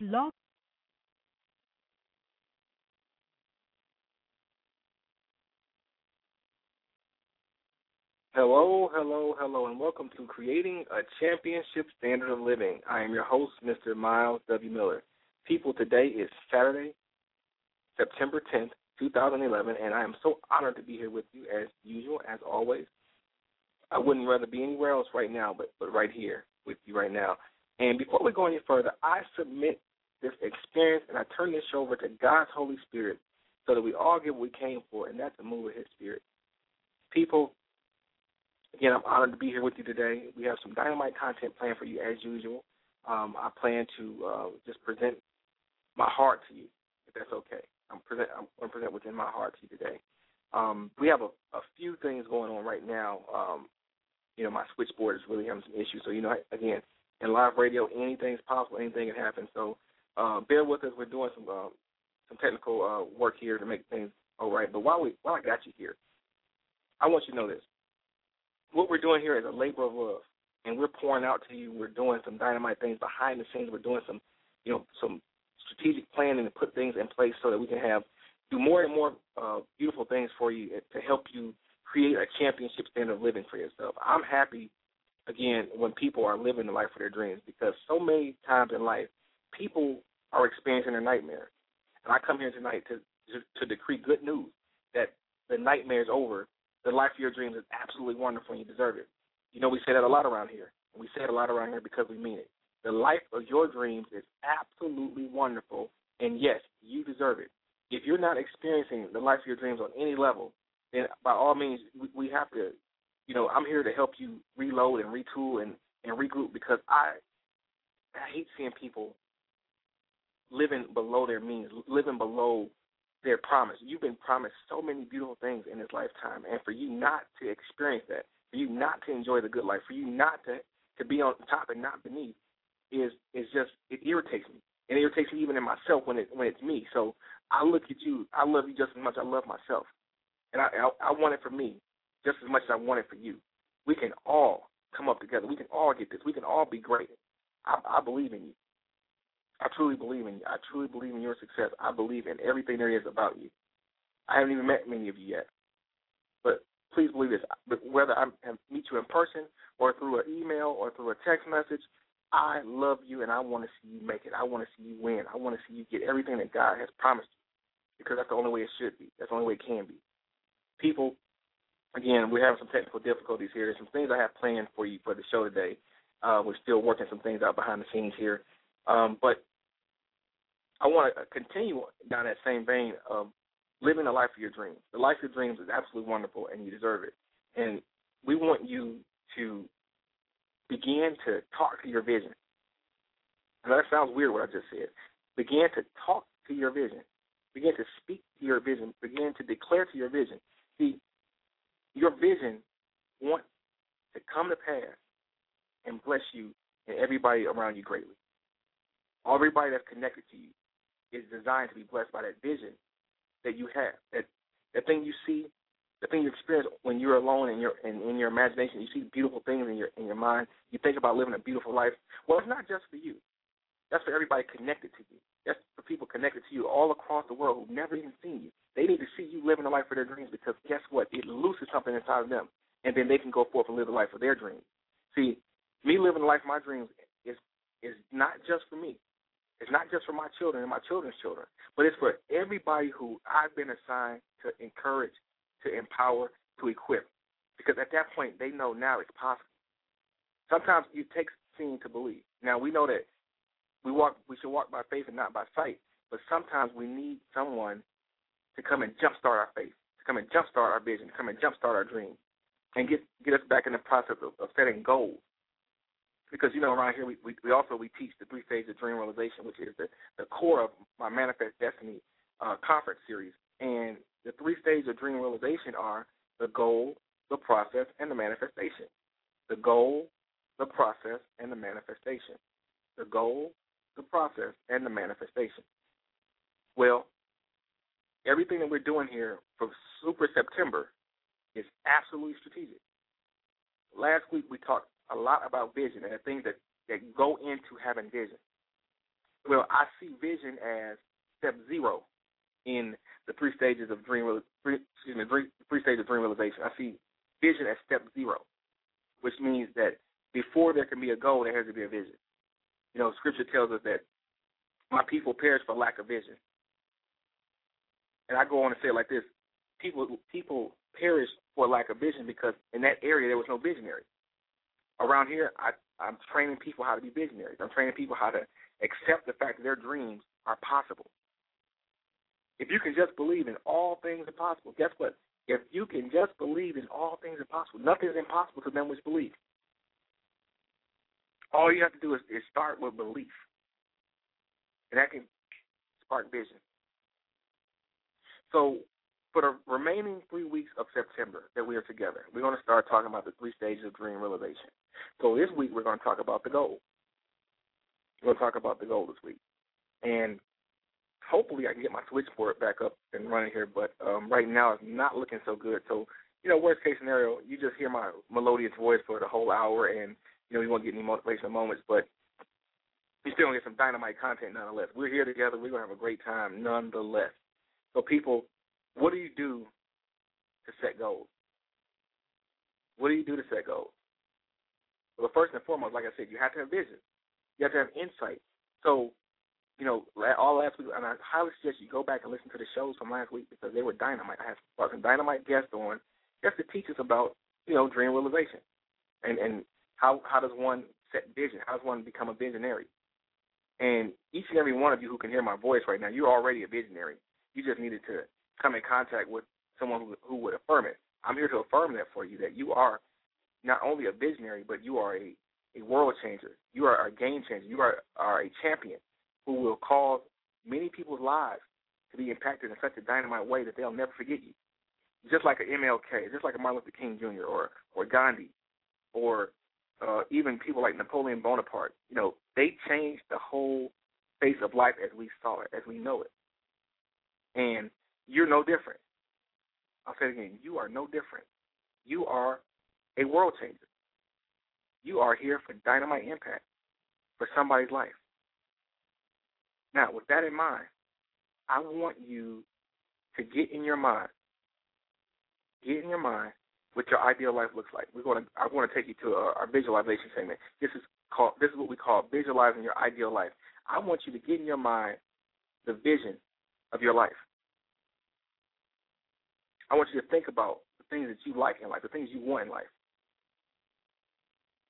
Blog Hello, hello, hello, and welcome to Creating a Championship Standard of Living. I am your host, Mr. Myles W. Miller. People, today is Saturday, September 10th, 2011, and I am so honored to be here with you as usual, as always. I wouldn't rather be anywhere else right now, but, but right here with you right now. And before we go any further, I submit this experience and I turn this over to God's Holy Spirit so that we all get what we came for, and that's a move of His Spirit. People, Again, I'm honored to be here with you today. We have some dynamite content planned for you as usual. Um, I plan to uh, just present my heart to you, if that's okay. I'm present. I'm going to present within my heart to you today. Um, we have a, a, few things going on right now. Um, you know, my switchboard is really having some issues. So you know, again, in live radio, anything's possible. Anything can happen. So uh, bear with us. We're doing some uh, some technical uh, work here to make things all right. But while we while I got you here, I want you to know this what we're doing here is a labor of love, and we're pouring out to you. We're doing some dynamite things behind the scenes. We're doing some, you know, some strategic planning to put things in place so that we can have do more and more uh, beautiful things for you to help you create a championship standard of living for yourself. I'm happy again when people are living the life of their dreams because so many times in life people are experiencing a nightmare, and I come here tonight to to, to decree good news that the nightmare is over the life of your dreams is absolutely wonderful and you deserve it. You know, we say that a lot around here. And we say it a lot around here because we mean it. The life of your dreams is absolutely wonderful, and yes, you deserve it. If you're not experiencing the life of your dreams on any level, then by all means, we, we have to, you know, I'm here to help you reload and retool and, and regroup because I, I hate seeing people living below their means, living below their promise. You've been promised so many beautiful things in this lifetime, and for you not to experience that, for you not to enjoy the good life, for you not to to be on top and not beneath, is is just it irritates me. And it irritates me even in myself when it when it's me. So I look at you. I love you just as much I love myself, and I I, I want it for me just as much as I want it for you. We can all come up together. We can all get this. We can all be great. I, I believe in you. I truly believe in you. I truly believe in your success. I believe in everything there is about you. I haven't even met many of you yet, but please believe this. Whether I meet you in person or through an email or through a text message, I love you and I want to see you make it. I want to see you win. I want to see you get everything that God has promised you because that's the only way it should be. That's the only way it can be. People, again, we're having some technical difficulties here. There's some things I have planned for you for the show today. Uh, we're still working some things out behind the scenes here. Um, but I want to uh, continue down that same vein of living the life of your dreams. The life of your dreams is absolutely wonderful, and you deserve it. And we want you to begin to talk to your vision. And that sounds weird what I just said. Begin to talk to your vision. Begin to speak to your vision. Begin to declare to your vision. See, your vision wants to come to pass and bless you and everybody around you greatly. Everybody that's connected to you is designed to be blessed by that vision that you have. That that thing you see, the thing you experience when you're alone in your in, in your imagination, you see beautiful things in your in your mind. You think about living a beautiful life. Well, it's not just for you. That's for everybody connected to you. That's for people connected to you all across the world who've never even seen you. They need to see you living the life of their dreams because guess what? It looses something inside of them, and then they can go forth and live the life of their dreams. See, me living the life of my dreams is is not just for me. It's not just for my children and my children's children, but it's for everybody who I've been assigned to encourage, to empower, to equip. Because at that point, they know now it's possible. Sometimes it takes seeing to believe. Now we know that we walk, we should walk by faith and not by sight. But sometimes we need someone to come and jumpstart our faith, to come and jumpstart our vision, to come and jumpstart our dreams, and get get us back in the process of, of setting goals because you know around here we, we, we also we teach the three stages of dream realization, which is the, the core of my Manifest Destiny uh, conference series. And the three stages of dream realization are the goal, the process, and the manifestation. The goal, the process, and the manifestation. The goal, the process, and the manifestation. Well, everything that we're doing here for Super September is absolutely strategic. Last week we talked a lot about vision and the things that, that go into having vision. well, I see vision as step zero in the three stages of dream. Excuse me, three, three stages of dream realization. I see vision as step zero, which means that before there can be a goal, there has to be a vision. You know, Scripture tells us that my people perish for lack of vision. And I go on to say it like this: people people perish for lack of vision because in that area there was no visionary. Around here, I, I'm training people how to be visionaries. I'm training people how to accept the fact that their dreams are possible. If you can just believe in all things are possible, guess what? If you can just believe in all things are possible, nothing is impossible to them which believe. All you have to do is, is start with belief. And that can spark vision. So for the remaining three weeks of September that we are together, we're going to start talking about the three stages of dream realization. So this week we're going to talk about the goal. We're going to talk about the goal this week. And hopefully I can get my switchboard back up and running here, but um, right now it's not looking so good. So, you know, worst case scenario, you just hear my melodious voice for the whole hour and, you know, you won't get any motivational moments, but you still gonna get some dynamite content nonetheless. We're here together, we're gonna have a great time nonetheless. So people, what do you do to set goals? What do you do to set goals? Well, first and foremost, like I said, you have to have vision. You have to have insight. So you know, all last week, and I highly suggest you go back and listen to the shows from last week because they were dynamite. I had some dynamite guests on just to teach us about, you know, dream realization and and how how does one set vision? How does one become a visionary? And each and every one of you who can hear my voice right now, you're already a visionary. You just needed to come in contact with someone who, who would affirm it. I'm here to affirm that for you that you are not only a visionary, but you are a, a world changer. You are a game changer. You are, are a champion who will cause many people's lives to be impacted in such a dynamite way that they'll never forget you. Just like an MLK, just like a Martin Luther King Jr. or or Gandhi, or uh, even people like Napoleon Bonaparte. You know, they changed the whole face of life as we saw it, as we know it. And you're no different. I'll say it again. You are no different. You are a world changer. You are here for dynamite impact for somebody's life. Now, with that in mind, I want you to get in your mind, get in your mind what your ideal life looks like. We're going to, I want to take you to our, our visualization segment. This is called, this is what we call visualizing your ideal life. I want you to get in your mind the vision of your life. I want you to think about the things that you like in life, the things you want in life,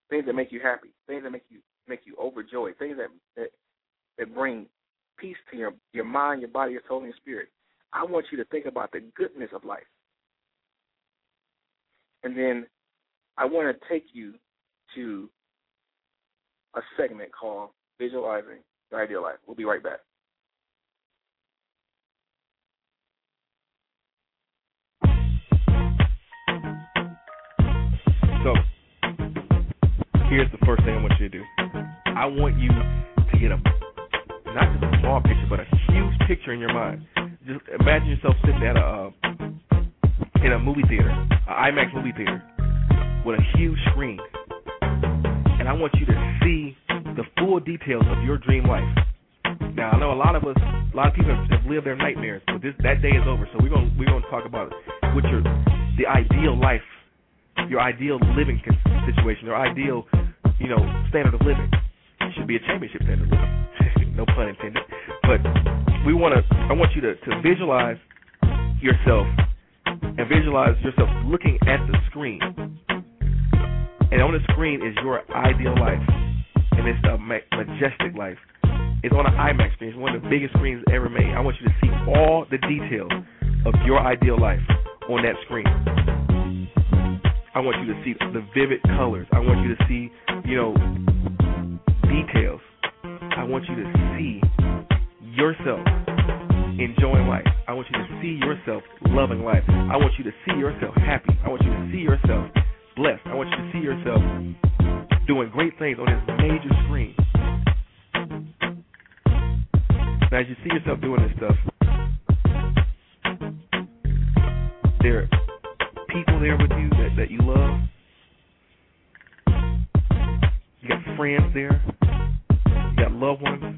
things that make you happy, things that make you make you overjoyed, things that that, that bring peace to your, your mind, your body, your soul, and your spirit. I want you to think about the goodness of life. And then I want to take you to a segment called Visualizing Your Ideal Life. We'll be right back. Here's the first thing I want you to do. I want you to get a not just a small picture, but a huge picture in your mind. Just imagine yourself sitting at a uh, in a movie theater, an IMAX movie theater, with a huge screen, and I want you to see the full details of your dream life. Now I know a lot of us, a lot of people have lived their nightmares, but this that day is over. So we're gonna we're gonna talk about what your the ideal life, your ideal living situation, your ideal, you know, standard of living. It should be a championship standard of living no pun intended. But we want to. I want you to to visualize yourself and visualize yourself looking at the screen. And on the screen is your ideal life, and it's a majestic life. It's on an IMAX screen. It's one of the biggest screens ever made. I want you to see all the details of your ideal life on that screen. I want you to see the vivid colors. I want you to see, you know, details. I want you to see yourself enjoying life. I want you to see yourself loving life. I want you to see yourself happy. I want you to see yourself blessed. I want you to see yourself doing great things on this major screen. Now, as you see yourself doing this stuff, there are people there with you that, that you love. friends there, you got loved ones.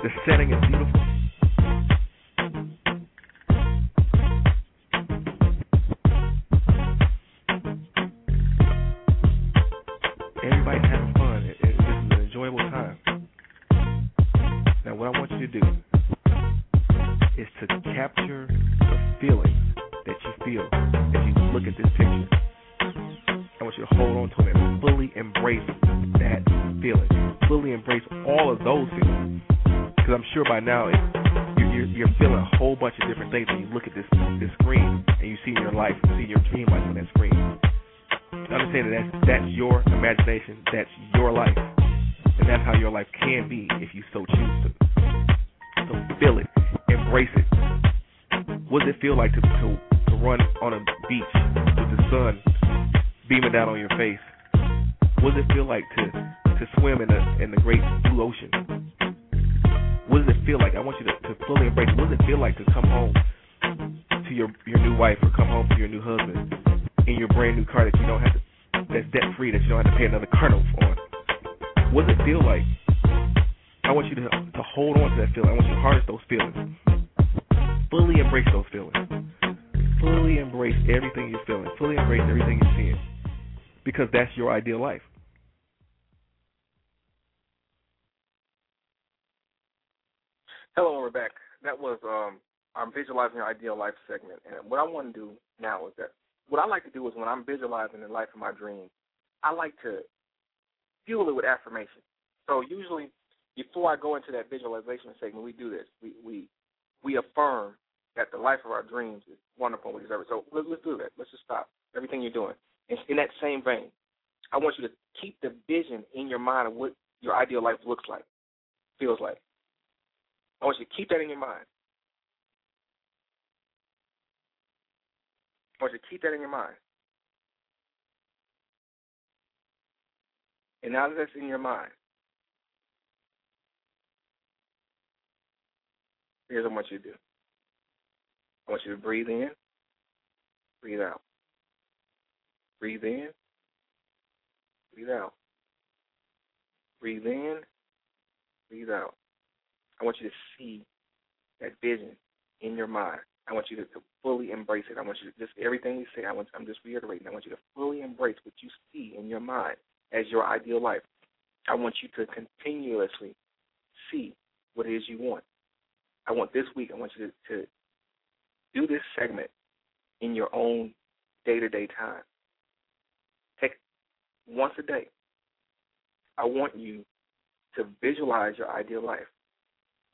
The setting is beautiful. What does it feel like? I want you to to hold on to that feeling. I want you to harness those feelings. Fully embrace those feelings. Fully embrace everything you're feeling. Fully embrace everything you're seeing. Because that's your ideal life. Hello, we're back. That was um, our visualizing your ideal life segment. And what I want to do now is that what I like to do is when I'm visualizing the life of my dreams, I like to fuel it with affirmation. So usually, before I go into that visualization segment, we do this. We we we affirm that the life of our dreams is wonderful and we deserve it. So let's, let's do that. Let's just stop everything you're doing. And in that same vein, I want you to keep the vision in your mind of what your ideal life looks like, feels like. I want you to keep that in your mind. I want you to keep that in your mind. And now that that's in your mind, here's what I want you to do. I want you to breathe in, breathe out. Breathe in, breathe out. Breathe in, breathe out. I want you to see that vision in your mind. I want you to, to fully embrace it. I want you to just everything we say. I want I'm just reiterating. I want you to fully embrace what you see in your mind as your ideal life. I want you to continuously see what it is you want. I want this week. I want you to, to do this segment in your own day to day time. Take once a day. I want you to visualize your ideal life.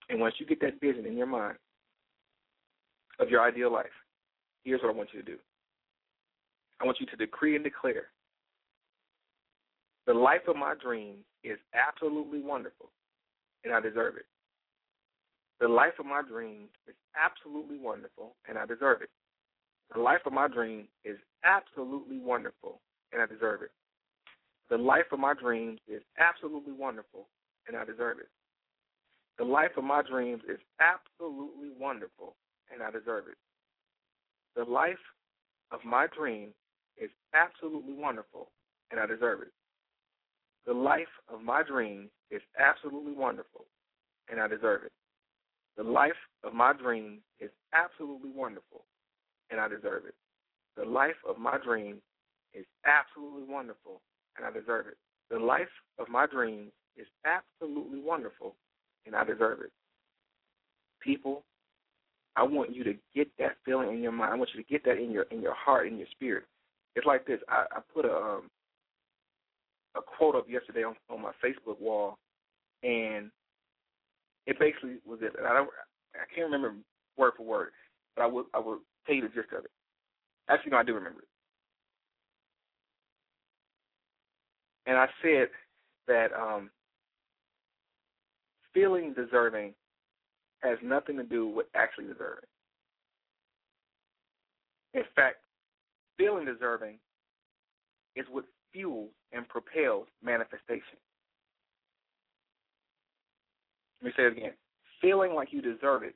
And once you get that vision in your mind of your ideal life, here's what I want you to do. I want you to decree and declare the life of my dreams is absolutely wonderful, and I deserve it. The life of my dreams is absolutely wonderful, and I deserve it. The life of my dreams is absolutely wonderful, and I deserve it. The life of my dreams is absolutely wonderful, and I deserve it. The life of my dreams is absolutely wonderful, and I deserve it. The life of my dreams is absolutely wonderful, and I deserve it. The life of my dreams is absolutely wonderful, and I deserve it. The life of my dreams is absolutely wonderful, and I deserve it. The life of my dreams is absolutely wonderful, and I deserve it. The life of my dreams is absolutely wonderful, and I deserve it. People, I want you to get that feeling in your mind. I want you to get that in your in your heart, in your spirit. It's like this. I, I put a um, a quote up yesterday on, on my Facebook wall, and it basically was it. I don't, I can't remember word for word, but I will I will tell you the gist of it. Actually, no, I do remember it. And I said that um, feeling deserving has nothing to do with actually deserving. In fact, feeling deserving is what fuels and propels manifestation. Let me say it again. Feeling like you deserve it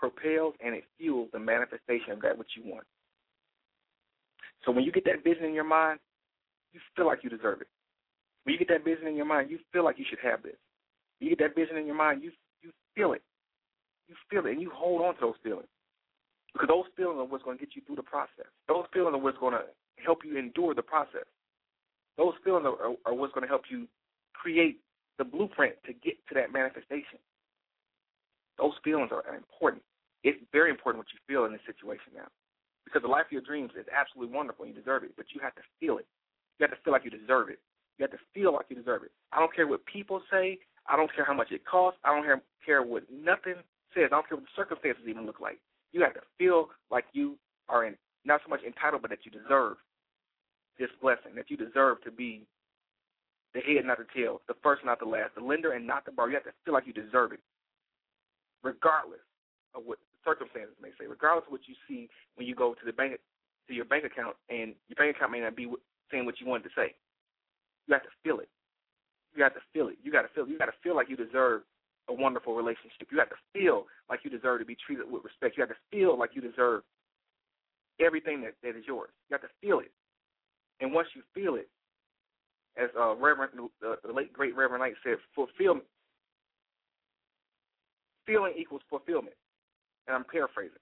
propels and it fuels the manifestation of that which you want. So when you get that vision in your mind, you feel like you deserve it. When you get that vision in your mind, you feel like you should have this. You get that vision in your mind, you you feel it. You feel it and you hold on to those feelings. Because those feelings are what's going to get you through the process. Those feelings are what's going to help you endure the process. Those feelings are, are, are what's going to help you create the blueprint to get to that manifestation. Those feelings are important. It's very important what you feel in this situation now. Because the life of your dreams is absolutely wonderful and you deserve it, but you have to feel it. You have to feel like you deserve it. You have to feel like you deserve it. I don't care what people say. I don't care how much it costs. I don't care what nothing says. I don't care what the circumstances even look like. You have to feel like you are in not so much entitled, but that you deserve this blessing, that you deserve to be the head, not the tail, the first, not the last, the lender and not the borrower. You have to feel like you deserve it, regardless of what circumstances may say, regardless of what you see when you go to the bank to your bank account and your bank account may not be saying what you wanted to say. You have to feel it. You have to feel it. You got to feel. You got to feel like you deserve a wonderful relationship. You have to feel like you deserve to be treated with respect. You have to feel like you deserve everything that, that is yours. You have to feel it. And once you feel it, as uh, Reverend, uh, the late great Reverend Ike said, fulfillment. Feeling equals fulfillment. And I'm paraphrasing.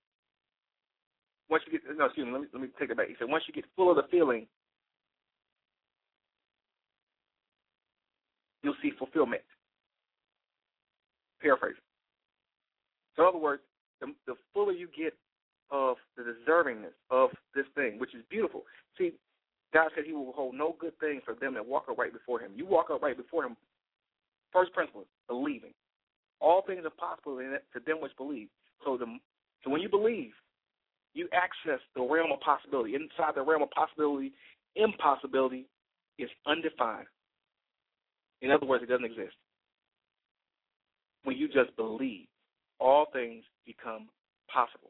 Once you get no, excuse me, let me let me take it back. He said once you get full of the feeling, you'll see fulfillment. Paraphrasing. So in other words, the, the fuller you get of the deservingness of this thing, which is beautiful. See, God said He will hold no good thing for them that walk upright before Him. You walk upright before Him. First principle, believing. All things are possible to them which believe. So the so when you believe, you access the realm of possibility. Inside the realm of possibility, impossibility is undefined. In other words, it doesn't exist. When you just believe, all things become possible.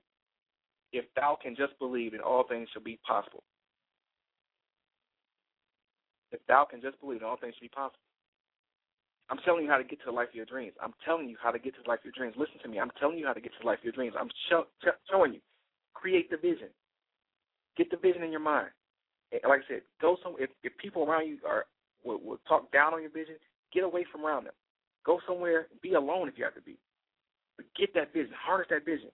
If thou can just believe, then all things shall be possible. If thou can just believe, then all things shall be possible. I'm telling you how to get to the life of your dreams. I'm telling you how to get to the life of your dreams. Listen to me. I'm telling you how to get to the life of your dreams. I'm show, showing you. Create the vision. Get the vision in your mind. And like I said, go some. If, if people around you are will, will talk down on your vision, get away from around them. Go somewhere. Be alone if you have to be. But get that vision. Harness that vision.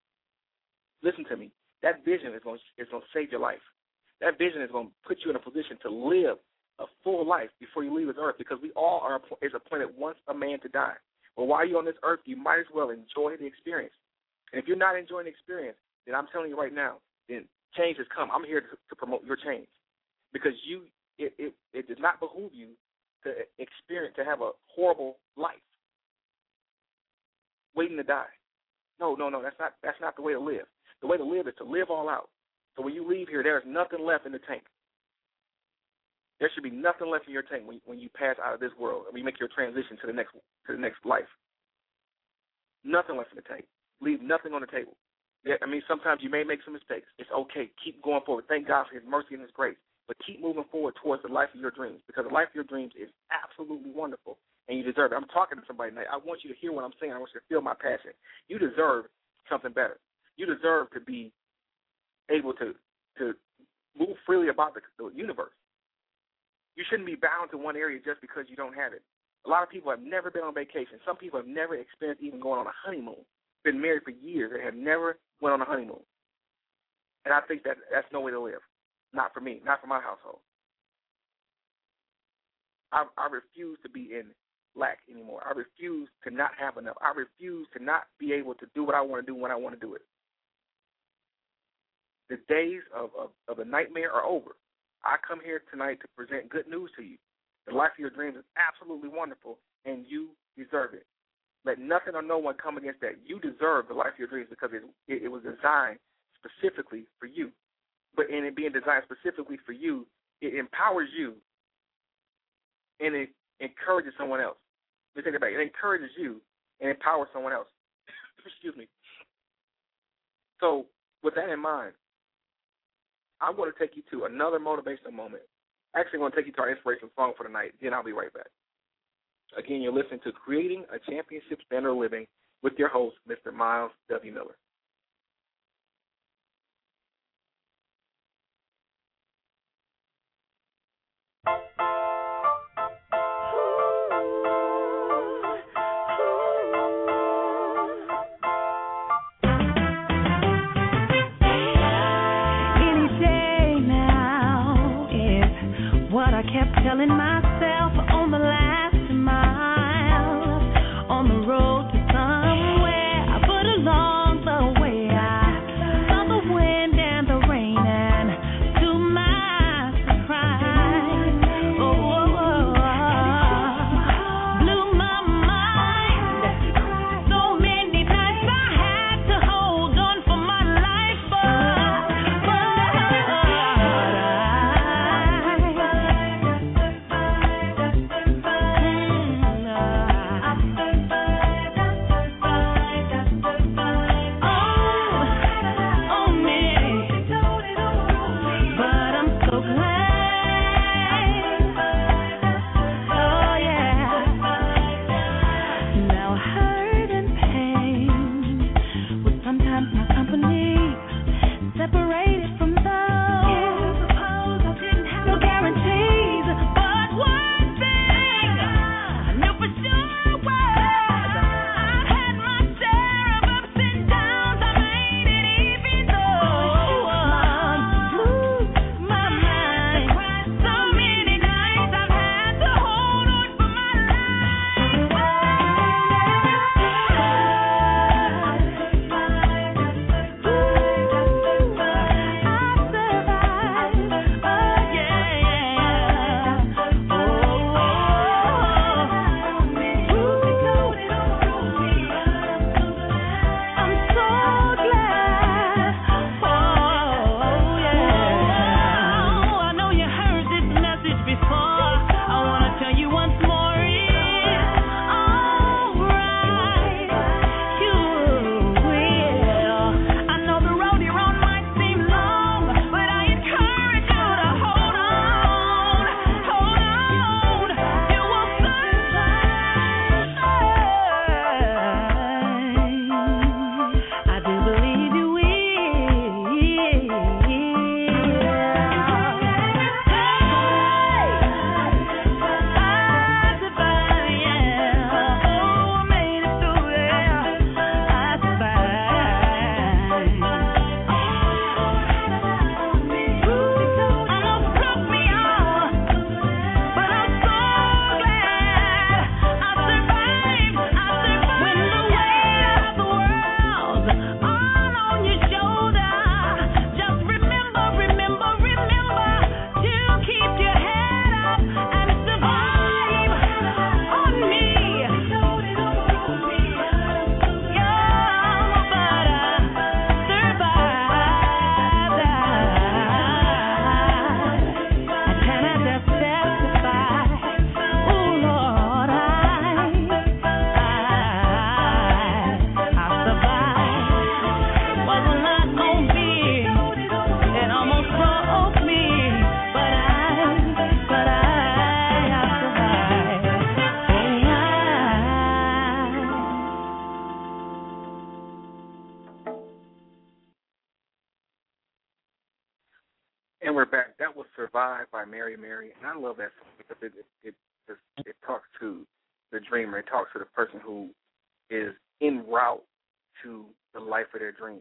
Listen to me. That vision is going is going to save your life. That vision is going to put you in a position to live a full life before you leave this earth because we all are is appointed once a man to die. But while you're on this earth, you might as well enjoy the experience. And if you're not enjoying the experience, then I'm telling you right now, then change has come. I'm here to, to promote your change because you it, it it does not behoove you to experience to have a horrible life waiting to die. No, no, no. That's not that's not the way to live. The way to live is to live all out. So when you leave here, there is nothing left in the tank. There should be nothing left in your tank when when you pass out of this world and you make your transition to the next to the next life. Nothing left in the tank. Leave nothing on the table. Yeah, I mean, sometimes you may make some mistakes. It's okay. Keep going forward. Thank God for His mercy and His grace. But keep moving forward towards the life of your dreams because the life of your dreams is absolutely wonderful and you deserve it. I'm talking to somebody tonight. I want you to hear what I'm saying. I want you to feel my passion. You deserve something better. You deserve to be able to to move freely about the, the universe. You shouldn't be bound to one area just because you don't have it. A lot of people have never been on vacation. Some people have never experienced even going on a honeymoon. Been married for years and have never went on a honeymoon. And I think that that's no way to live. Not for me. Not for my household. I, I refuse to be in lack anymore. I refuse to not have enough. I refuse to not be able to do what I want to do when I want to do it. The days of, of, of the nightmare are over. I come here tonight to present good news to you. The life of your dreams is absolutely wonderful, and you deserve it. Let nothing or no one come against that. You deserve the life of your dreams because it, it, it was designed specifically for you. But in it being designed specifically for you, it empowers you and it encourages someone else. Let me take it back. It encourages you and empowers someone else. Excuse me. So, with that in mind, I'm going to take you to another motivational moment. Actually, I'm going to take you to our inspirational song for the night. Then I'll be right back. Again, you're listening to Creating a Championship Standard of Living with your host, Mr. Myles W. Miller. Mary life of their dream.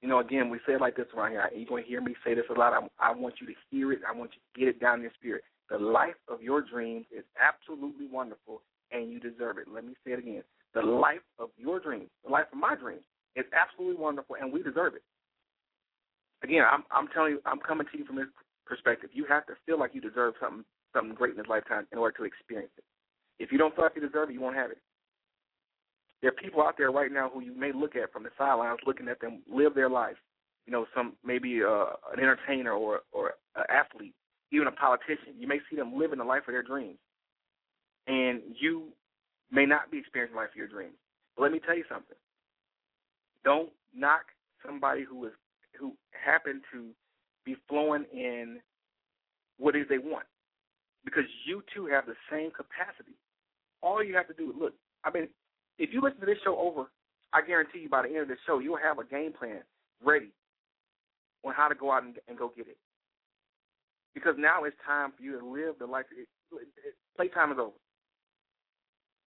You know, again, we say it like this around here. You're going to hear me say this a lot. I, I want you to hear it. I want you to get it down in your spirit. The life of your dreams is absolutely wonderful, and you deserve it. Let me say it again. The life of your dreams, the life of my dreams, is absolutely wonderful, and we deserve it. Again, I'm, I'm telling you, I'm coming to you from this perspective. You have to feel like you deserve something something great in this lifetime in order to experience it. If you don't feel like you deserve it, you won't have it. There are people out there right now who you may look at from the sidelines, looking at them live their life. You know, some maybe uh, an entertainer or or an athlete, even a politician. You may see them living the life of their dreams, and you may not be experiencing life of your dreams. But let me tell you something. Don't knock somebody who is who happened to be flowing in what it is they want. Because you too have the same capacity. All you have to do is look, I mean, if you listen to this show over, I guarantee you by the end of the show, you'll have a game plan ready on how to go out and, and go get it. Because now it's time for you to live the life. Playtime is over.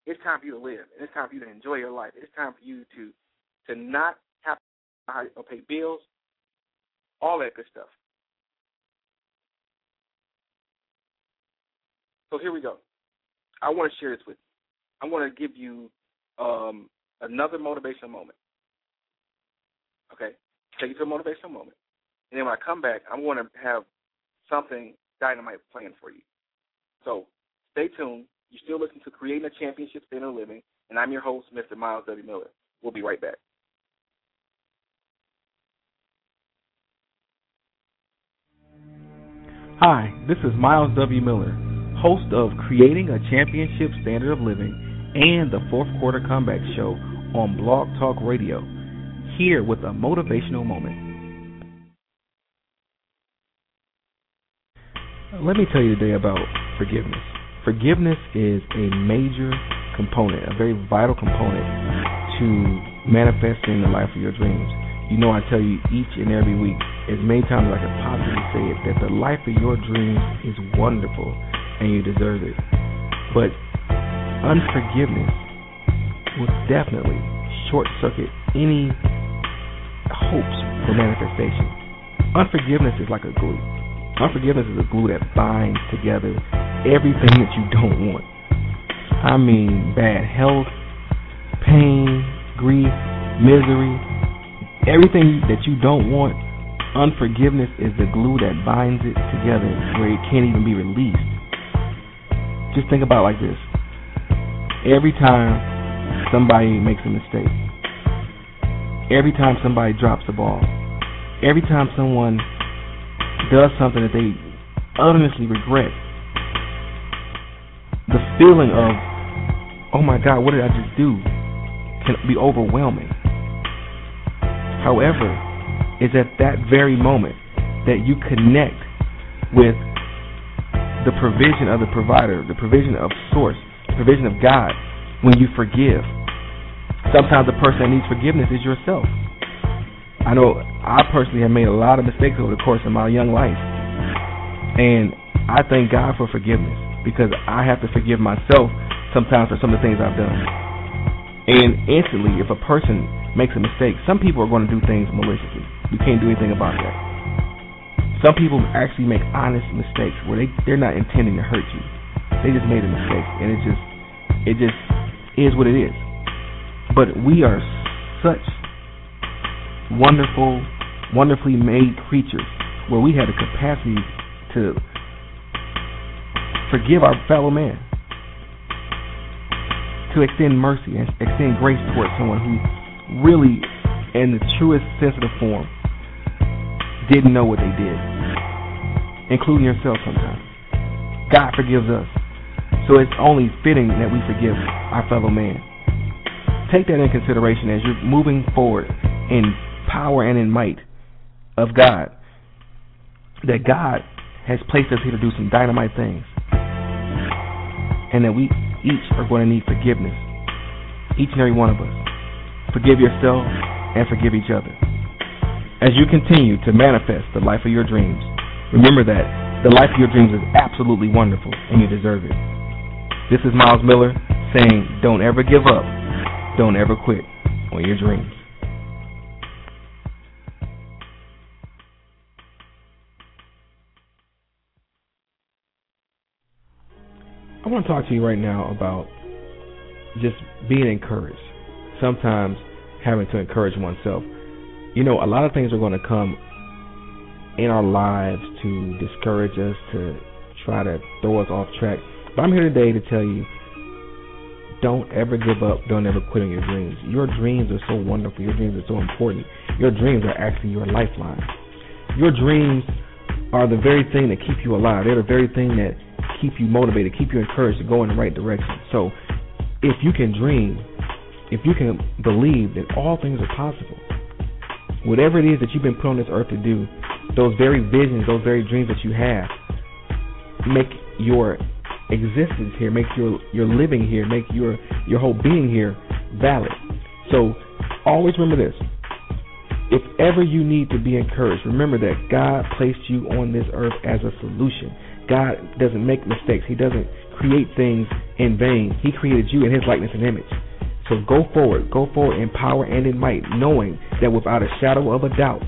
It's time for you to live, and it's time for you to enjoy your life. It's time for you to to not have to pay bills, all that good stuff. So here we go. I want to share this with you. I want to give you um, another motivational moment. Okay? Take you to a motivational moment. And then when I come back, I'm going to have something dynamite planned for you. So stay tuned. You're still listening to Creating a Championship Standard of Living, and I'm your host, Mr. Myles W. Miller. We'll be right back. Hi, this is Myles W. Miller, host of Creating a Championship Standard of Living and the Fourth Quarter Comeback Show on Blog Talk Radio, here with a motivational moment. Let me tell you today about forgiveness. Forgiveness is a major component, a very vital component to manifesting the life of your dreams. You know, I tell you each and every week, as many times as I can possibly say it, that the life of your dreams is wonderful and you deserve it. But unforgiveness will definitely short circuit any hopes for manifestation. Unforgiveness is like a glue. Unforgiveness is a glue that binds together everything that you don't want. I mean, bad health, pain, grief, misery, everything that you don't want. Unforgiveness is the glue that binds it together where it can't even be released. Just think about like this. Every time somebody makes a mistake, every time somebody drops the ball, every time someone does something that they honestly regret, the feeling of, oh my God, what did I just do, can be overwhelming. However, it's at that very moment that you connect with the provision of the provider, the provision of source, provision of God when you forgive. Sometimes the person that needs forgiveness is yourself. I know I personally have made a lot of mistakes over the course of my young life. And I thank God for forgiveness because I have to forgive myself sometimes for some of the things I've done. And instantly, if a person makes a mistake, some people are going to do things maliciously. You can't do anything about that. Some people actually make honest mistakes where they they're not intending to hurt you. They just made a mistake, and it just it just is what it is. But we are such wonderful, wonderfully made creatures where we have the capacity to forgive our fellow man, to extend mercy and extend grace towards someone who really, in the truest sense of the form, didn't know what they did, including yourself sometimes. God forgives us. So it's only fitting that we forgive our fellow man. Take that in consideration as you're moving forward in power and in might of God. That God has placed us here to do some dynamite things. And that we each are going to need forgiveness. Each and every one of us. Forgive yourself and forgive each other. As you continue to manifest the life of your dreams, remember that the life of your dreams is absolutely wonderful and you deserve it. This is Myles Miller saying, don't ever give up, don't ever quit on your dreams. I want to talk to you right now about just being encouraged. Sometimes having to encourage oneself. You know, a lot of things are going to come in our lives to discourage us, to try to throw us off track. But I'm here today to tell you don't ever give up. Don't ever quit on your dreams. Your dreams are so wonderful. Your dreams are so important. Your dreams are actually your lifeline. Your dreams are the very thing that keep you alive. They're the very thing that keep you motivated, keep you encouraged to go in the right direction. So if you can dream, if you can believe that all things are possible, whatever it is that you've been put on this earth to do, those very visions, those very dreams that you have, make your existence here, make your your living here, make your your whole being here valid. So always remember this. If ever you need to be encouraged, remember that God placed you on this earth as a solution. God doesn't make mistakes. He doesn't create things in vain. He created you in His likeness and image. So go forward, go forward in power and in might, knowing that without a shadow of a doubt,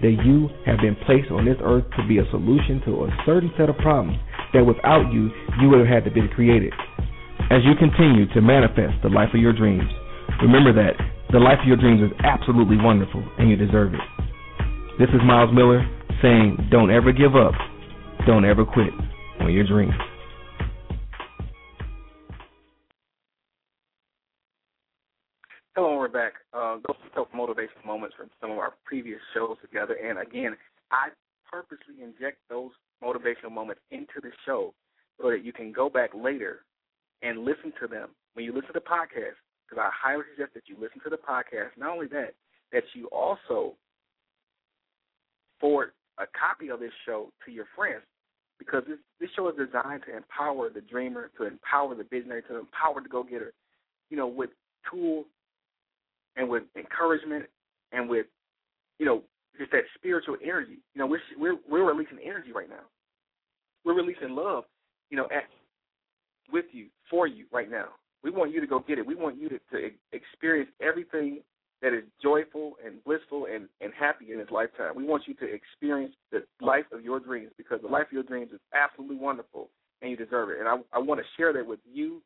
that you have been placed on this earth to be a solution to a certain set of problems that without you, you would have had to be created. As you continue to manifest the life of your dreams, remember that the life of your dreams is absolutely wonderful and you deserve it. This is Myles Miller saying, don't ever give up, don't ever quit on your dreams. Hello, we're back. Uh, those self motivational moments from some of our previous shows together. And again, I purposely inject those motivational moments into the show so that you can go back later and listen to them. When you listen to the podcast, because I highly suggest that you listen to the podcast. Not only that, that you also forward a copy of this show to your friends because this, this show is designed to empower the dreamer, to empower the visionary, to empower the go-getter, you know, with tools and with encouragement and with, you know, just that spiritual energy. You know, we're we're we're releasing energy right now. We're releasing love, you know, at, with you, for you right now. We want you to go get it. We want you to, to experience everything that is joyful and blissful and, and happy in this lifetime. We want you to experience the life of your dreams because the life of your dreams is absolutely wonderful and you deserve it. And I, I want to share that with you,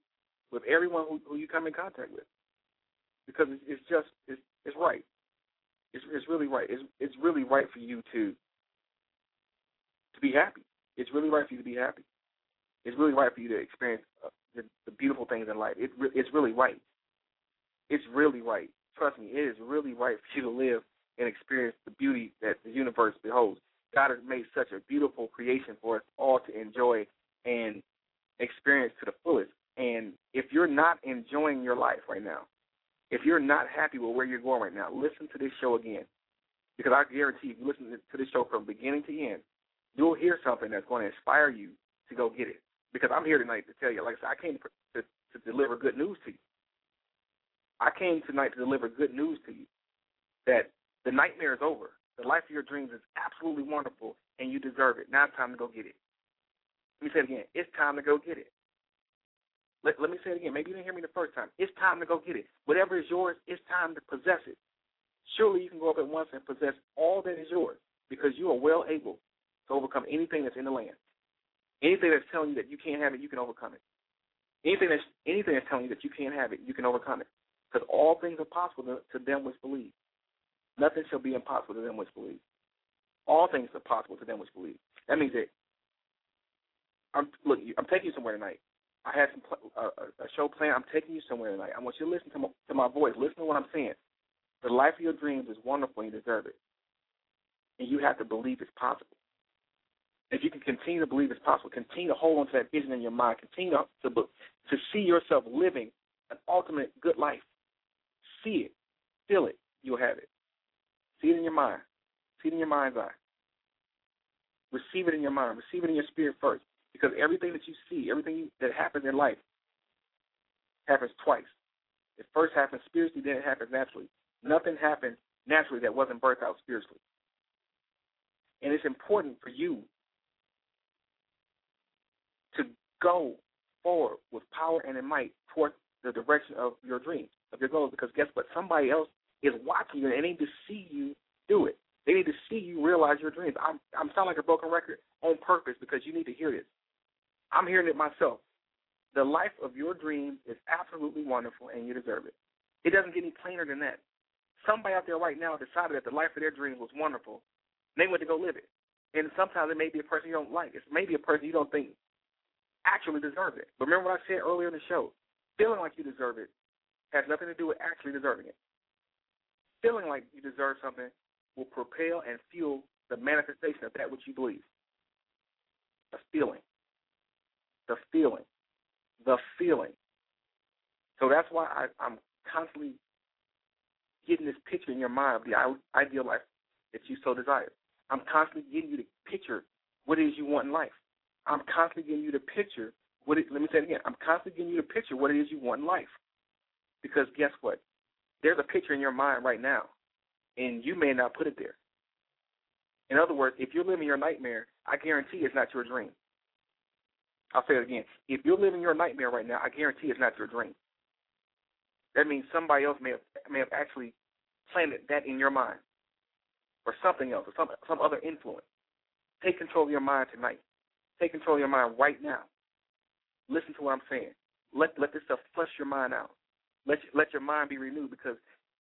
with everyone who, who you come in contact with, because it's, it's just it's, it's right. It's, it's really right. It's, it's really right for you to to be happy. It's really right for you to be happy. It's really right for you to experience uh, the, the beautiful things in life. It, it's really right. It's really right. Trust me, it is really right for you to live and experience the beauty that the universe beholds. God has made such a beautiful creation for us all to enjoy and experience to the fullest. And if you're not enjoying your life right now, if you're not happy with where you're going right now, listen to this show again. Because I guarantee if you listen to this show from beginning to end, you'll hear something that's going to inspire you to go get it. Because I'm here tonight to tell you, like I said, I came to, to, to deliver good news to you. I came tonight to deliver good news to you that the nightmare is over. The life of your dreams is absolutely wonderful, and you deserve it. Now it's time to go get it. Let me say it again. It's time to go get it. Let, let me say it again. Maybe you didn't hear me the first time. It's time to go get it. Whatever is yours, it's time to possess it. Surely you can go up at once and possess all that is yours because you are well able to overcome anything that's in the land. Anything that's telling you that you can't have it, you can overcome it. Anything that's anything that's telling you that you can't have it, you can overcome it. Because all things are possible to, to them which believe. Nothing shall be impossible to them which believe. All things are possible to them which believe. That means that I'm look. I'm taking you somewhere tonight. I had some uh, a show planned. I'm taking you somewhere tonight. I want you to listen to my, to my voice. Listen to what I'm saying. The life of your dreams is wonderful and you deserve it. And you have to believe it's possible. If you can continue to believe it's possible, continue to hold on to that vision in your mind, continue to to, to see yourself living an ultimate good life see it, feel it, you'll have it. See it in your mind. See it in your mind's eye. Receive it in your mind. Receive it in your spirit first. Because everything that you see, everything that happens in life happens twice. It first happens spiritually, then it happens naturally. Nothing happened naturally that wasn't birthed out spiritually. And it's important for you to go forward with power and in might toward the direction of your dreams of your goals because guess what? Somebody else is watching you and they need to see you do it. They need to see you realize your dreams. I'm I'm sound like a broken record on purpose because you need to hear this. I'm hearing it myself. The life of your dreams is absolutely wonderful and you deserve it. It doesn't get any plainer than that. Somebody out there right now decided that the life of their dreams was wonderful. They went to go live it. And sometimes it may be a person you don't like. It's maybe a person you don't think actually deserves it. But remember what I said earlier in the show. Feeling like you deserve it has nothing to do with actually deserving it. Feeling like you deserve something will propel and fuel the manifestation of that which you believe. A feeling. The feeling. The feeling. So that's why I, I'm constantly getting this picture in your mind of the ideal life that you so desire. I'm constantly getting you to picture what it is you want in life. I'm constantly getting you to picture what it, let me say it again. I'm constantly getting you to picture what it is you want in life. Because guess what? There's a picture in your mind right now, and you may not put it there. In other words, if you're living your nightmare, I guarantee it's not your dream. I'll say it again. If you're living your nightmare right now, I guarantee it's not your dream. That means somebody else may have may have actually planted that in your mind, or something else, or some some other influence. Take control of your mind tonight. take control of your mind right now. Listen to what I'm saying. Let let this stuff flush your mind out. Let let your mind be renewed because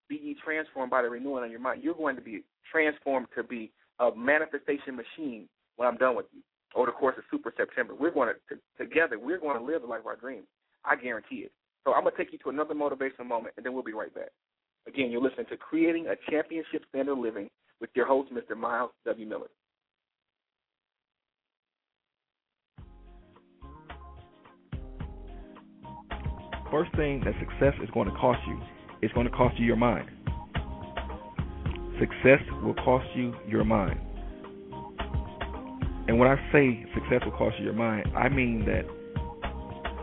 be ye transformed by the renewing of your mind. You're going to be transformed to be a manifestation machine when I'm done with you over the course of Super September. We're going to, to together. We're going to live the life of our dreams. I guarantee it. So I'm going to take you to another motivational moment, and then we'll be right back. Again, you're listening to Creating a Championship Standard Living with your host, Mr. Myles W. Miller. First thing that success is going to cost you is going to cost you your mind. Success will cost you your mind. And when I say success will cost you your mind, I mean that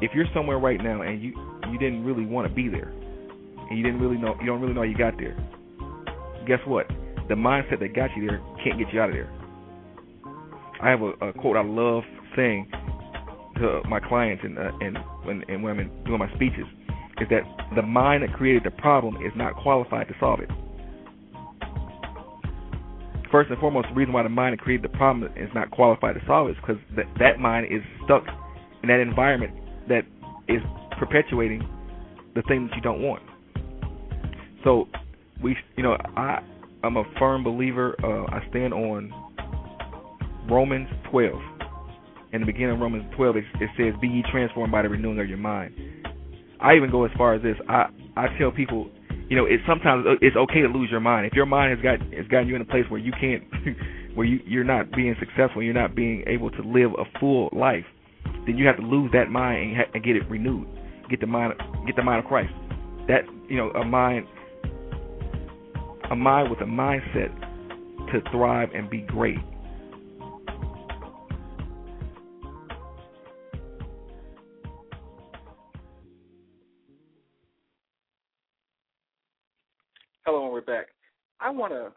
if you're somewhere right now and you you didn't really want to be there, and you didn't really know you don't really know how you got there, guess what? The mindset that got you there can't get you out of there. I have a, a quote I love saying to my clients and uh, and when and when I'm doing my speeches is that the mind that created the problem is not qualified to solve it. First and foremost, the reason why the mind created the problem is not qualified to solve it is because that, that mind is stuck in that environment that is perpetuating the thing that you don't want. So we, you know, I I'm a firm believer. Uh, I stand on Romans 12. In the beginning of Romans 12, it, it says, "Be ye transformed by the renewing of your mind." I even go as far as this. I I tell people, you know, it's sometimes uh, it's okay to lose your mind. If your mind has got has gotten you in a place where you can't, where you you're not being successful, you're not being able to live a full life, then you have to lose that mind and, and get it renewed. Get the mind get the mind of Christ. That you know, a mind a mind with a mindset to thrive and be great. Back. I want to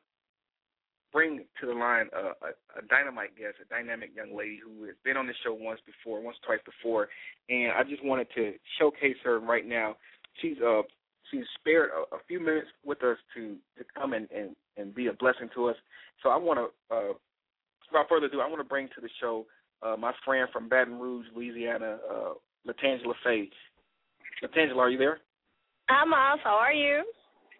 bring to the line a, a, a dynamite guest, a dynamic young lady who has been on the show once before, once twice before, and I just wanted to showcase her right now. She's uh she's spared a, a few minutes with us to to come and and, and be a blessing to us. So I want to, uh, without further ado, I want to bring to the show uh, my friend from Baton Rouge, Louisiana, uh, Latangela Faye. Latangela, are you there? Hi, Myles. How are you?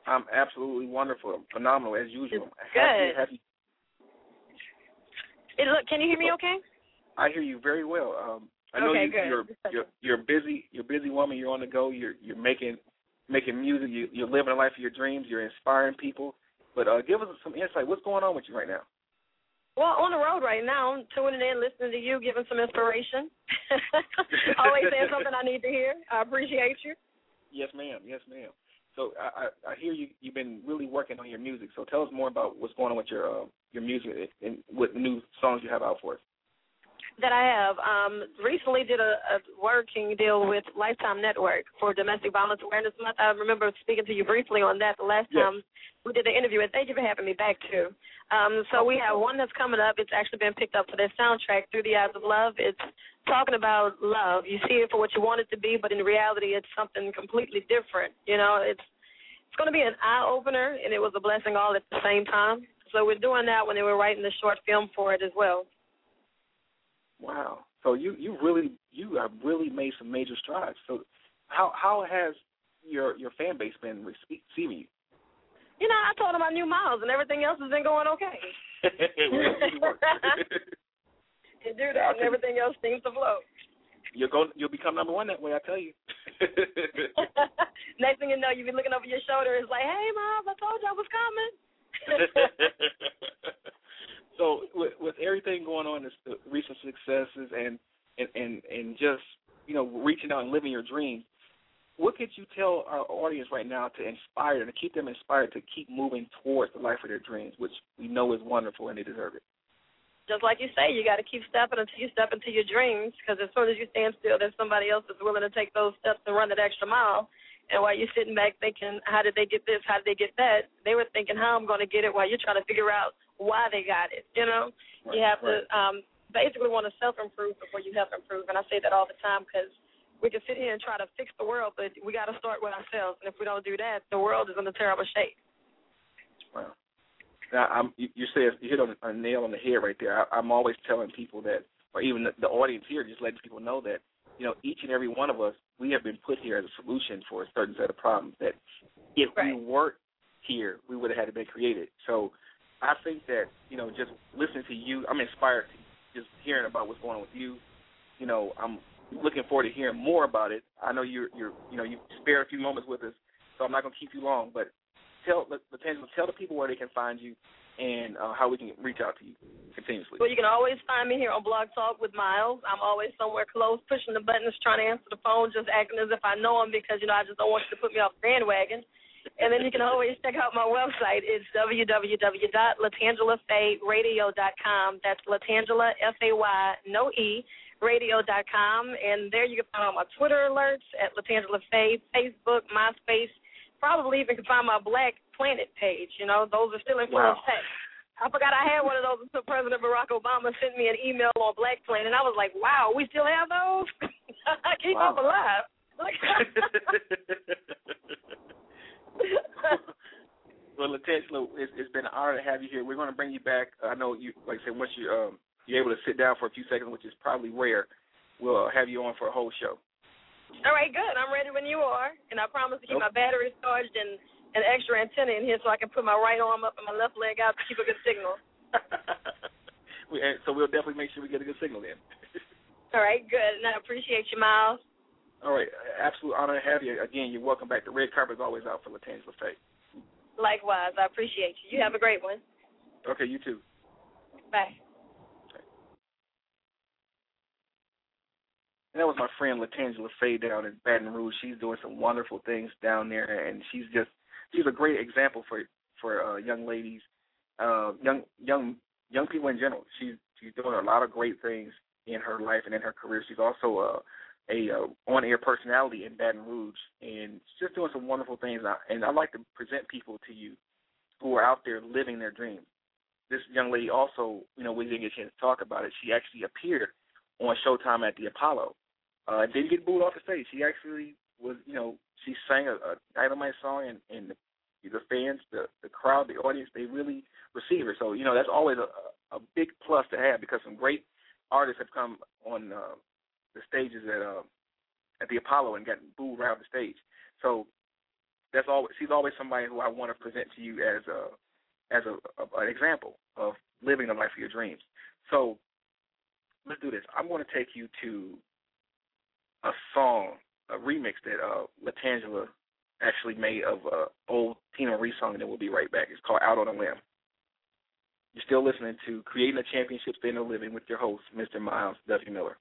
I'm absolutely wonderful, phenomenal as usual. Good. Happy, happy. Hey, look, can you hear me okay? I hear you very well. Um, I know okay, you, good. you're you're you're busy. You're a busy woman. You're on the go. You're you're making making music. You, you're living the life of your dreams. You're inspiring people. But uh, give us some insight. What's going on with you right now? Well, on the road right now, I'm tuning in, listening to you, giving some inspiration. Always saying something I need to hear. I appreciate you. Yes, ma'am. Yes, ma'am. So I, I, I hear you. You've been really working on your music. So tell us more about what's going on with your uh, your music and what new songs you have out for us. That I have um, recently did a, a working deal with Lifetime Network for Domestic Violence Awareness Month. I remember speaking to you briefly on that the last Yes. time we did the interview, and thank you for having me back too. Um, so we have one that's coming up. It's actually been picked up for their soundtrack, Through the Eyes of Love. It's talking about love. You see it for what you want it to be, but in reality, it's something completely different. You know, it's it's going to be an eye opener, and it was a blessing all at the same time. So we're doing that when they were writing the short film for it as well. Wow. So you you really you have really made some major strides. So how how has your your fan base been receiving you? You know, I told them I knew Myles, and everything else has been going okay. You do that, and everything else seems to flow. You'll go. You'll become number one that way. I tell you. Next thing you know, you'll be looking over your shoulder. And it's like, hey, Myles, I told you I was coming. so with, with everything going on, this the recent successes and and and and just you know reaching out and living your dreams, what could you tell our audience right now to inspire to keep them inspired to keep moving towards the life of their dreams, which we know is wonderful and they deserve it. Just like you say, you got to keep stepping until you step into your dreams. Because as soon as you stand still, there's somebody else that's willing to take those steps and run that extra mile. And while you're sitting back thinking, how did they get this? How did they get that? They were thinking, how I'm going to get it while you're trying to figure out why they got it. You know, Right, you have right. to um, basically want to self improve before you help improve. And I say that all the time because we can sit here and try to fix the world, but we got to start with ourselves. And if we don't do that, the world is in a terrible shape. Wow. Now, I'm, you, you said you hit on a nail on the head right there. I, I'm always telling people that or even the, the audience here, just letting people know that you know each and every one of us, we have been put here as a solution for a certain set of problems that if right. we weren't here, we would have had to be created. So I think that you know just listening to you, I'm inspired just hearing about what's going on with you. You know, I'm looking forward to hearing more about it. I know you're you're you know you spare a few moments with us, so I'm not going to keep you long. But tell Latangela, tell the people where they can find you and uh, how we can reach out to you continuously. Well, you can always find me here on Blog Talk with Myles. I'm always somewhere close, pushing the buttons, trying to answer the phone, just acting as if I know him because you know I just don't want you to put me off the bandwagon. And then you can always check out my website. It's www.latangelafayradio.com. That's Latangela, F-A-Y, no E, radio.com. And there you can find all my Twitter alerts at Latangela Faye, Facebook, MySpace. Probably even can find my Black Planet page. You know, those are still in full wow. effect. I forgot I had one of those until President Barack Obama sent me an email on Black Planet. And I was like, wow, we still have those? I keep wow. up alive. well, Latangela, it's, it's been an honor to have you here. We're going to bring you back. I know you, like I said, once you um, you're able to sit down for a few seconds, which is probably rare, we'll have you on for a whole show. All right, good. I'm ready when you are, and I promise to keep nope. my batteries charged and an extra antenna in here so I can put my right arm up and my left leg out to keep a good signal. we, so we'll definitely make sure we get a good signal then. All right, good. And I appreciate you, Myles. All right, absolute honor to have you. Again, you're welcome back. The red carpet is always out for Latangela Faye. Likewise, I appreciate you. You have a great one. Okay, you too. Bye. And that was my friend Latangela Faye down in Baton Rouge. She's doing some wonderful things down there, and she's just she's a great example for for uh, young ladies, uh, young young young people in general. She's she's doing a lot of great things in her life and in her career. She's also uh, a uh, on-air personality in Baton Rouge, and she's just doing some wonderful things. And I'd like to present people to you who are out there living their dreams. This young lady also, you know, we didn't get a chance to talk about it. She actually appeared on Showtime at the Apollo. Uh, didn't get booed off the stage. She actually was, you know, she sang a, a dynamite song, and, and the, fans, the the crowd, the audience, they really received her. So, you know, that's always a, a big plus to have because some great artists have come on uh, the stages at uh, at the Apollo and gotten booed around the stage. So that's always she's always somebody who I want to present to you as a as a, a an example of living the life of your dreams. So let's do this. I'm going to take you to a song, a remix that uh, Latangela actually made of a old Teena Marie song, and then we'll be right back. It's called Out on a Limb. You're still listening to Creating a Championship Standard Living with your host, Mr. Myles W. Miller.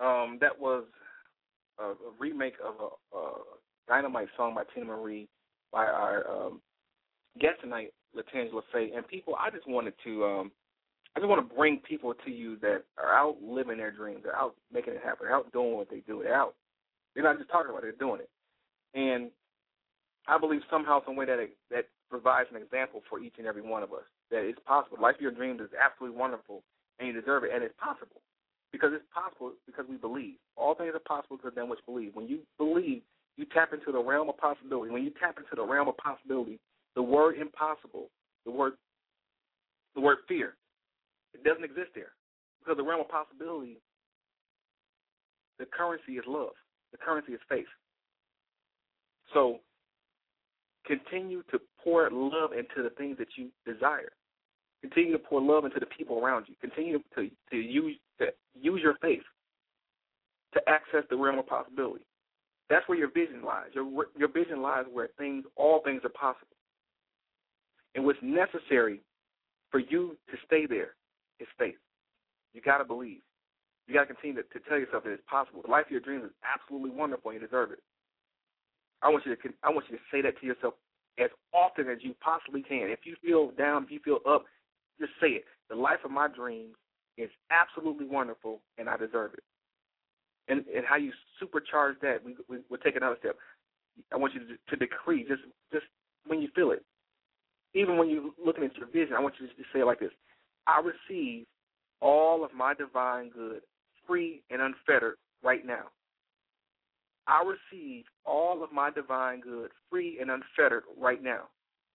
Um, that was a, a remake of a, a Dynamite song by Teena Marie by our um, guest tonight, Latangela Faye. And people, I just wanted to, um, I just want to bring people to you that are out living their dreams. They're out making it happen. They're out doing what they do. They're out. They're not just talking about it. They're doing it. And I believe somehow, some way that it, that provides an example for each and every one of us that it's possible. Life of your dreams is absolutely wonderful, and you deserve it, and it's possible because it's possible because we believe. All things are possible to them which believe. When you believe, you tap into the realm of possibility. When you tap into the realm of possibility, the word impossible, the word the word fear, it doesn't exist there. Because the realm of possibility, the currency is love. The currency is faith. So continue to pour love into the things that you desire. Continue to pour love into the people around you. Continue to to use to use your faith to access the realm of possibility. That's where your vision lies. Your your vision lies where things all things are possible. And what's necessary for you to stay there is faith. You got to believe. You got to continue to, to tell yourself that it's possible. The life of your dreams is absolutely wonderful, and you deserve it. I want you to I want you to say that to yourself as often as you possibly can. If you feel down, if you feel up, just say it. The life of my dreams is absolutely wonderful, and I deserve it. And and how you supercharge that, we, we we'll take another step. I want you to, to decree just just when you feel it, even when you're looking at your vision. I want you to just say it like this: I receive all of my divine good, free and unfettered, right now. I receive all of my divine good, free and unfettered, right now.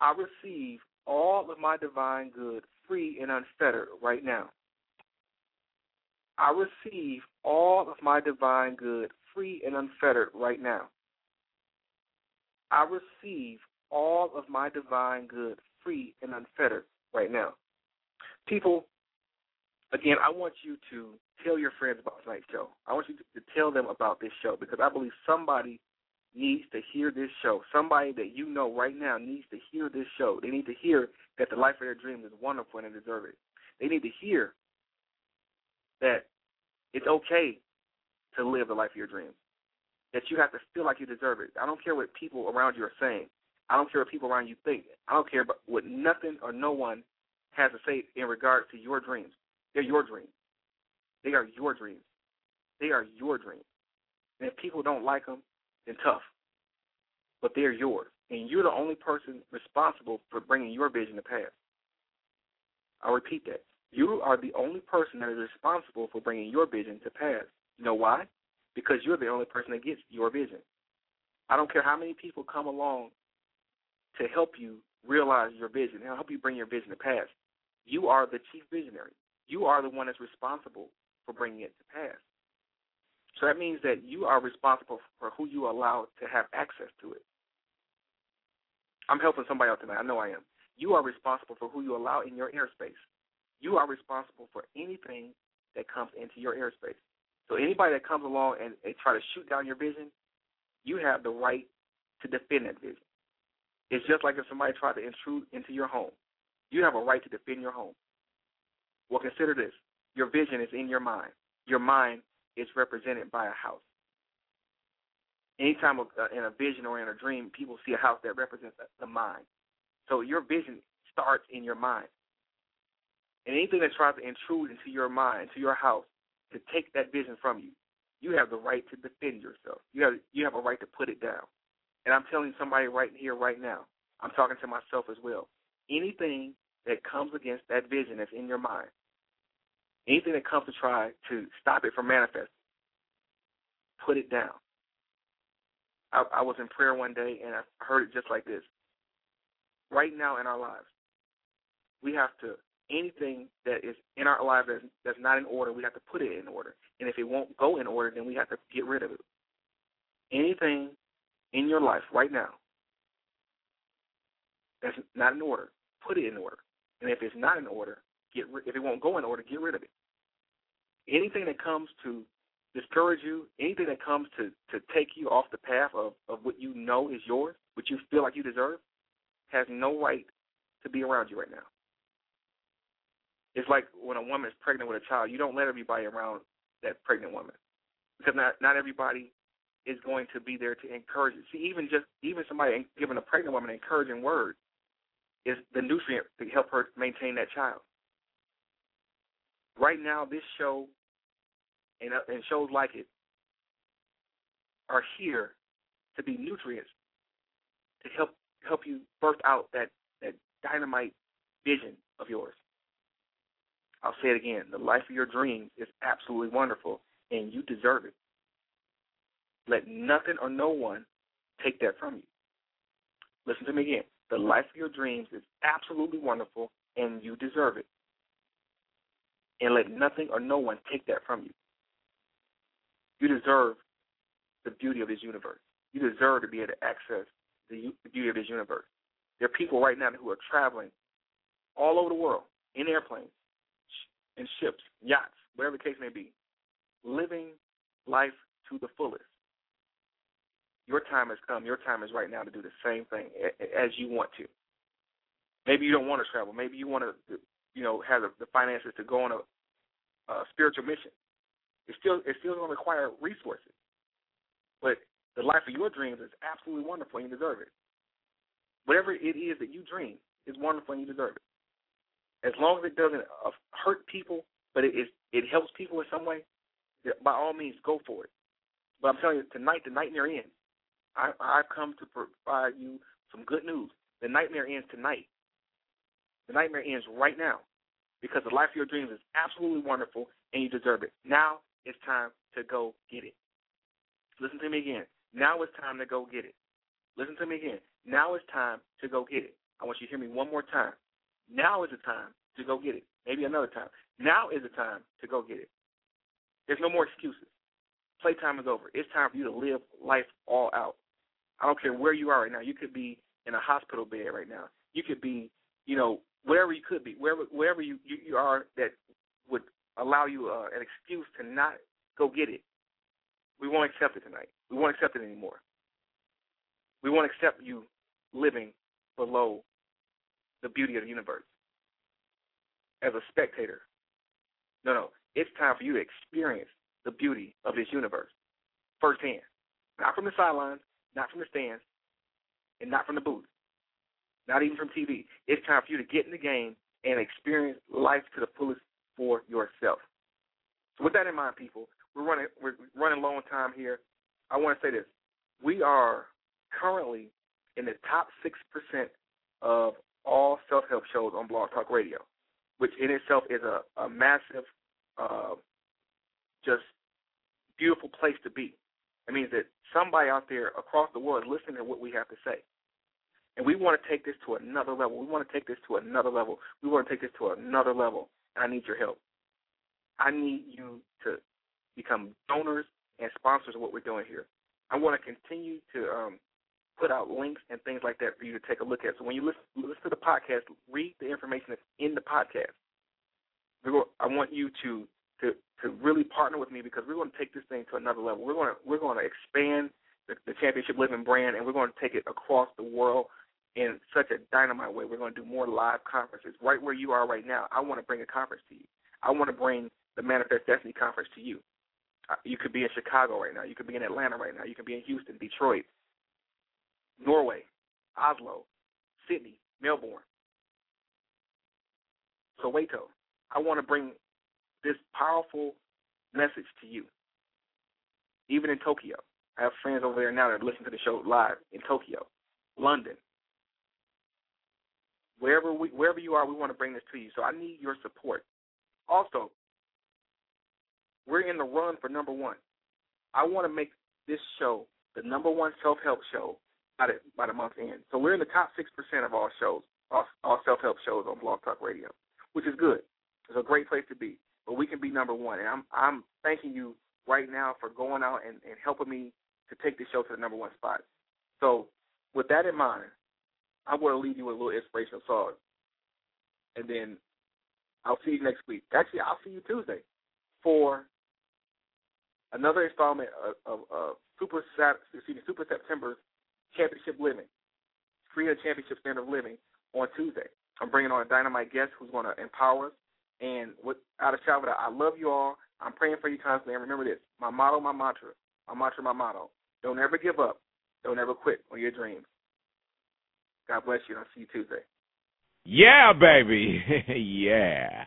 I receive all of my divine good, free and unfettered, right now. I receive all of my divine good, free and unfettered, right now. I receive all of my divine good, free and unfettered, right now. People, again, I want you to tell your friends about tonight's show. I want you to, tell them about this show because I believe somebody needs to hear this show. Somebody that you know right now needs to hear this show. They need to hear that the life of their dreams is wonderful and they deserve it. They need to hear that it's okay to live the life of your dreams. That you have to feel like you deserve it. I don't care what people around you are saying. I don't care what people around you think. I don't care about what nothing or no one has to say in regards to your dreams. They're your dreams. They are your dreams. They are your dreams. And if people don't like them, then tough. But they're yours. And you're the only person responsible for bringing your vision to pass. I'll repeat that. You are the only person that is responsible for bringing your vision to pass. You know why? Because you're the only person that gets your vision. I don't care how many people come along to help you realize your vision, and help you bring your vision to pass. You are the chief visionary. You are the one that's responsible for bringing it to pass. So that means that you are responsible for who you allow to have access to it. I'm helping somebody out tonight. I know I am. You are responsible for who you allow in your airspace. You are responsible for anything that comes into your airspace. So anybody that comes along and, and try to shoot down your vision, you have the right to defend that vision. It's just like if somebody tried to intrude into your home. You have a right to defend your home. Well, consider this. Your vision is in your mind. Your mind is represented by a house. Anytime in a vision or in a dream, people see a house that represents the mind. So your vision starts in your mind. And anything that tries to intrude into your mind, to your house, to take that vision from you, you have the right to defend yourself. You have you have a right to put it down. And I'm telling somebody right here, right now, I'm talking to myself as well. Anything that comes against that vision that's in your mind, anything that comes to try to stop it from manifesting, put it down. I, I was in prayer one day and I heard it just like this. Right now in our lives, we have to anything that is in our lives that's, that's not in order, we have to put it in order. And if it won't go in order, then we have to get rid of it. Anything in your life right now that's not in order, put it in order. And if it's not in order, get rid, if it won't go in order, get rid of it. Anything that comes to discourage you, anything that comes to to take you off the path of of what you know is yours, what you feel like you deserve, has no right to be around you right now. It's like when a woman is pregnant with a child, you don't let everybody around that pregnant woman because not not everybody is going to be there to encourage. See, even just even somebody giving a pregnant woman an encouraging word is the nutrient to help her maintain that child. Right now, this show and, uh, and shows like it are here to be nutrients to help help you birth out that that dynamite vision of yours. I'll say it again: the life of your dreams is absolutely wonderful, and you deserve it. Let nothing or no one take that from you. Listen to me again. The life of your dreams is absolutely wonderful, and you deserve it. And let nothing or no one take that from you. You deserve the beauty of this universe. You deserve to be able to access the beauty of this universe. There are people right now who are traveling all over the world in airplanes, in ships, yachts, whatever the case may be, living life to the fullest. Your time has come. Your time is right now to do the same thing as you want to. Maybe you don't want to travel. Maybe you want to, you know, have the finances to go on a, a spiritual mission. It's still it's still to require resources, but the life of your dreams is absolutely wonderful and you deserve it. Whatever it is that you dream is wonderful and you deserve it. As long as it doesn't uh, hurt people, but it is it helps people in some way, by all means go for it. But I'm telling you, tonight the nightmare ends. I, I've come to provide you some good news. The nightmare ends tonight. The nightmare ends right now because the life of your dreams is absolutely wonderful and you deserve it. Now it's time to go get it. Listen to me again. Now it's time to go get it. Listen to me again. Now it's time to go get it. I want you to hear me one more time. Now is the time to go get it. Maybe another time. Now is the time to go get it. There's no more excuses. Playtime is over. It's time for you to live life all out. I don't care where you are right now. You could be in a hospital bed right now. You could be, you know, wherever you could be, wherever wherever you you, you are that would allow you uh, an excuse to not go get it. We won't accept it tonight. We won't accept it anymore. We won't accept you living below the beauty of the universe as a spectator. No, no. It's time for you to experience the beauty of this universe firsthand. Not from the sidelines, not from the stands, and not from the booth, not even from TV. It's time for you to get in the game and experience life to the fullest for yourself. So with that in mind, people, we're running we're running low on time here. I want to say this: we are currently in the top six percent of all self-help shows on Blog Talk Radio, which in itself is a, a massive, uh, just beautiful place to be. It means that somebody out there across the world is listening to what we have to say. And we want to take this to another level. We want to take this to another level. We want to take this to another level. I need your help. I need you to become donors and sponsors of what we're doing here. I want to continue to um, put out links and things like that for you to take a look at. So when you listen, listen to the podcast, read the information that's in the podcast. I want you to to to really partner with me because we're going to take this thing to another level. We're going to we're going to expand the, the championship living brand, and we're going to take it across the world in such a dynamite way. We're going to do more live conferences right where you are right now. I want to bring a conference to you. I want to bring the Manifest Destiny conference to you. Uh, you could be in Chicago right now. You could be in Atlanta right now. You could be in Houston, Detroit, Norway, Oslo, Sydney, Melbourne, Soweto. I want to bring this powerful message to you, even in Tokyo. I have friends over there now that listen to the show live in Tokyo, London. Wherever we, wherever you are, we want to bring this to you. So I need your support. Also, we're in the run for number one. I want to make this show the number one self help show by the by the month end. So we're in the top six percent of all shows, all, all self help shows on Blog Talk Radio. which is good. It's a great place to be. But we can be number one. And I'm I'm thanking you right now for going out and, and helping me to take the show to the number one spot. So with that in mind, I'm going to leave you with a little inspirational song. And then I'll see you next week. Actually, I'll see you Tuesday for another installment of, of, of Super excuse me, Super September's Championship Living, Create a Championship Standard of Living on Tuesday. I'm bringing on a dynamite guest who's going to empower us. And without a shadow, I love you all. I'm praying for you constantly. And remember this: my motto, my mantra, my mantra, my motto. Don't ever give up. Don't ever quit on your dreams. God bless you, I'll see you Tuesday. Yeah, baby. yeah.